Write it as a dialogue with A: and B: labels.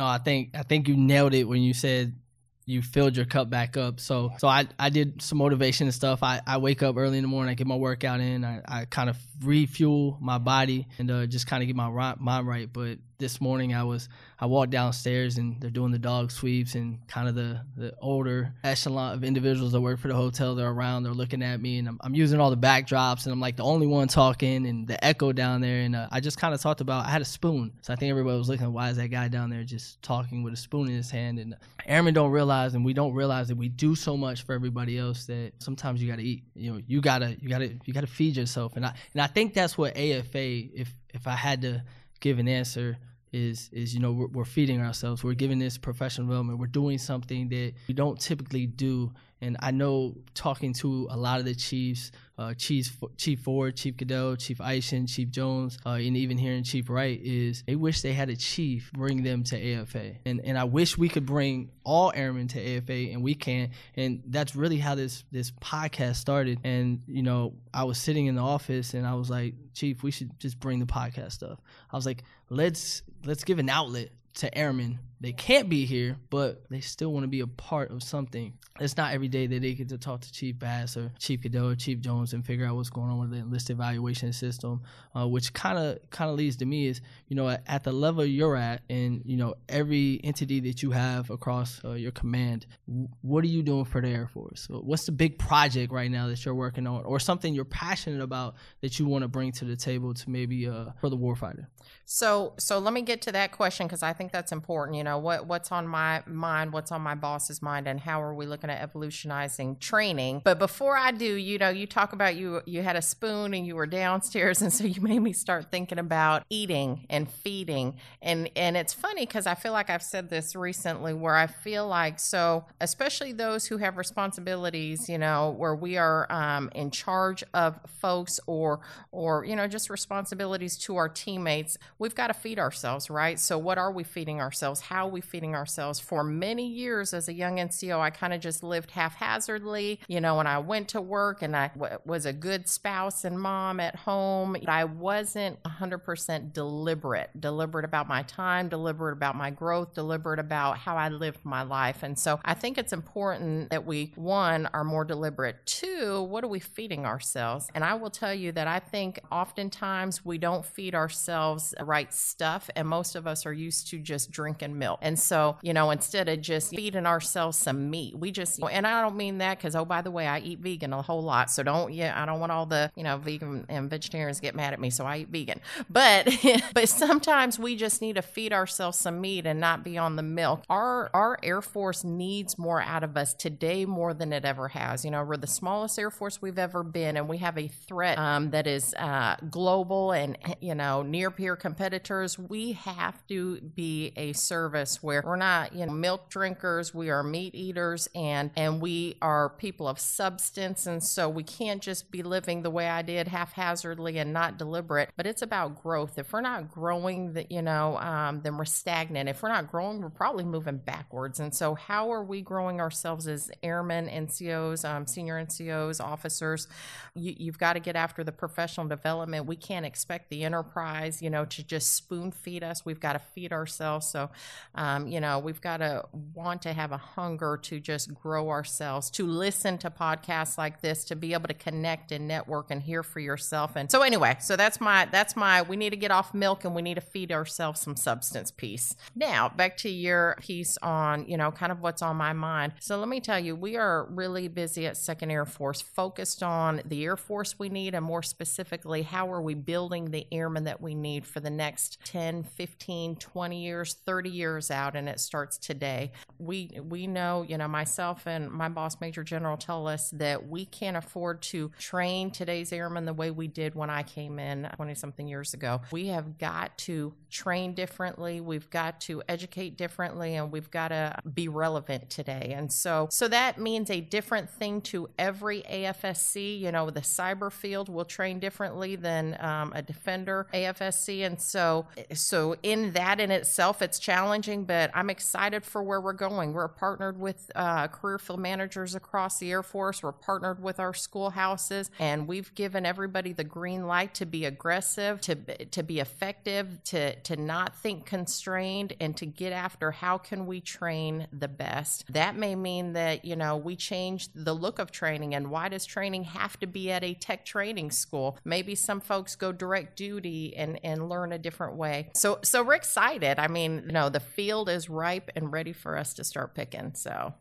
A: No, I think I think you nailed it when you said you filled your cup back up. So so I, I did some motivation and stuff. I, I wake up early in the morning, I get my workout in, I, I kind of refuel my body and uh, just kind of get my mind right. But this morning I was I walked downstairs and they're doing the dog sweeps and kind of the, the older echelon of individuals that work for the hotel they're around they're looking at me and I'm, I'm using all the backdrops and I'm like the only one talking and the echo down there and uh, I just kind of talked about I had a spoon. So I think everybody was looking why is that guy down there just talking with a spoon in his hand? And airmen don't realize and we don't realize that we do so much for everybody else that sometimes you got to eat. You know you gotta you gotta you gotta feed yourself. And I and I think that's what AFA if if I had to give an answer is is you know we're, we're, feeding ourselves. We're giving this professional development. We're doing something that we don't typically do and i know talking to a lot of the chiefs uh, Chief Chief Ford, Chief Goodell, Chief Isham, Chief Jones, uh, and even hearing Chief Wright is they wish they had a chief bring them to AFA, and and I wish we could bring all airmen to AFA, and we can't, and that's really how this this podcast started. And you know, I was sitting in the office, and I was like, Chief, we should just bring the podcast stuff. I was like, let's let's give an outlet to airmen. They can't be here, but they still want to be a part of something. It's not every day that they get to talk to Chief Bass or Chief Goodell or Chief Jones and figure out what's going on with the enlisted evaluation system, uh, which kind of kind of leads to me is you know at, at, the level you're at and you know every entity that you have across uh, your command, what are you doing for the Air Force? What's the big project right now that you're working on, or something you're passionate about that you want to bring to the table to maybe uh, for the warfighter?
B: So so let me get to that question because I think that's important. You know what what's on my mind, what's on my boss's mind, and how are we looking at evolutionizing training? But before I do, you know, you talk about you you had a spoon and you were downstairs, and so you made me start thinking about eating and feeding, and and it's funny because I feel like I've said this recently where I feel like so especially those who have responsibilities, you know, where we are um, in charge of folks or or you know just responsibilities to our teammates we've got to feed ourselves, right? So, what are we feeding ourselves? How are we feeding ourselves? For many years as a young NCO, I kind of just lived haphazardly. You know, when I went to work and I w- was a good spouse and mom at home, I wasn't 100% deliberate, deliberate about my time, deliberate about my growth, deliberate about how I lived my life. And so, I think it's important that we, one, are more deliberate. Two, what are we feeding ourselves? And I will tell you that I think oftentimes we don't feed ourselves the right stuff. And most of us are used to just drinking milk. And so, you know, instead of just feeding ourselves some meat, we just, and I don't mean that because, oh, by the way, I eat vegan a whole lot. So don't, yeah, I don't want all the, you know, vegan and vegetarians get mad at me. So I eat vegan. But, but sometimes we just need to feed ourselves some meat and not be on the milk. Our, our Air Force needs more out of us today more than it ever has. You know, we're the smallest Air Force we've ever been, and we have a threat um, that is uh, global and, you know, near peer competitors, we have to be a service where we're not, you know, milk drinkers, we are meat eaters and and we are people of substance and so we can't just be living the way I did haphazardly and not deliberate, but it's about growth. If we're not growing, that you know, um, then we're stagnant. If we're not growing, we're probably moving backwards. And so, how are we growing ourselves as airmen, NCOs, um, senior NCOs, officers? You, you've got to get after the professional development. We can't expect the enterprise, you know, to just spoon feed us. We've got to feed ourselves. So, um, you know, we've got to want to have a hunger to just grow ourselves, to listen to podcasts like this, to be able to connect and network and hear for yourself. And so, anyway, so that's my that's my. We need to get off milk and we need to feed ourselves some substance piece. Now, back to your piece on you know kind of what's on my mind. So let me tell you, we are really busy at Second Air Force, focused on the Air Force we need, and more specifically, how are we building the airmen that we need for the next 10, 15, 20 years, 30 years out and it starts today. We we know, you know, myself and my boss Major General Tullos that we can't afford to train today's airmen the way we did when I came in 20 something years ago. We have got to train differently, we've got to educate differently and we've got to be relevant today. And so so that means a different thing to every AFSC, you know, the cyber field will train differently than um, a defender AFSC and so so in that in itself it's challenging but i'm excited for where we're going we're partnered with uh, career field managers across the air force we're partnered with our schoolhouses, and we've given everybody the green light to be aggressive, to to be effective, to to not think constrained, and to get after how can we train the best. That may mean that you know we change the look of training, and why does training have to be at a tech training school? Maybe some folks go direct duty and and learn a different way. So so we're excited. I mean, you know, the field is ripe and ready for us to start picking. So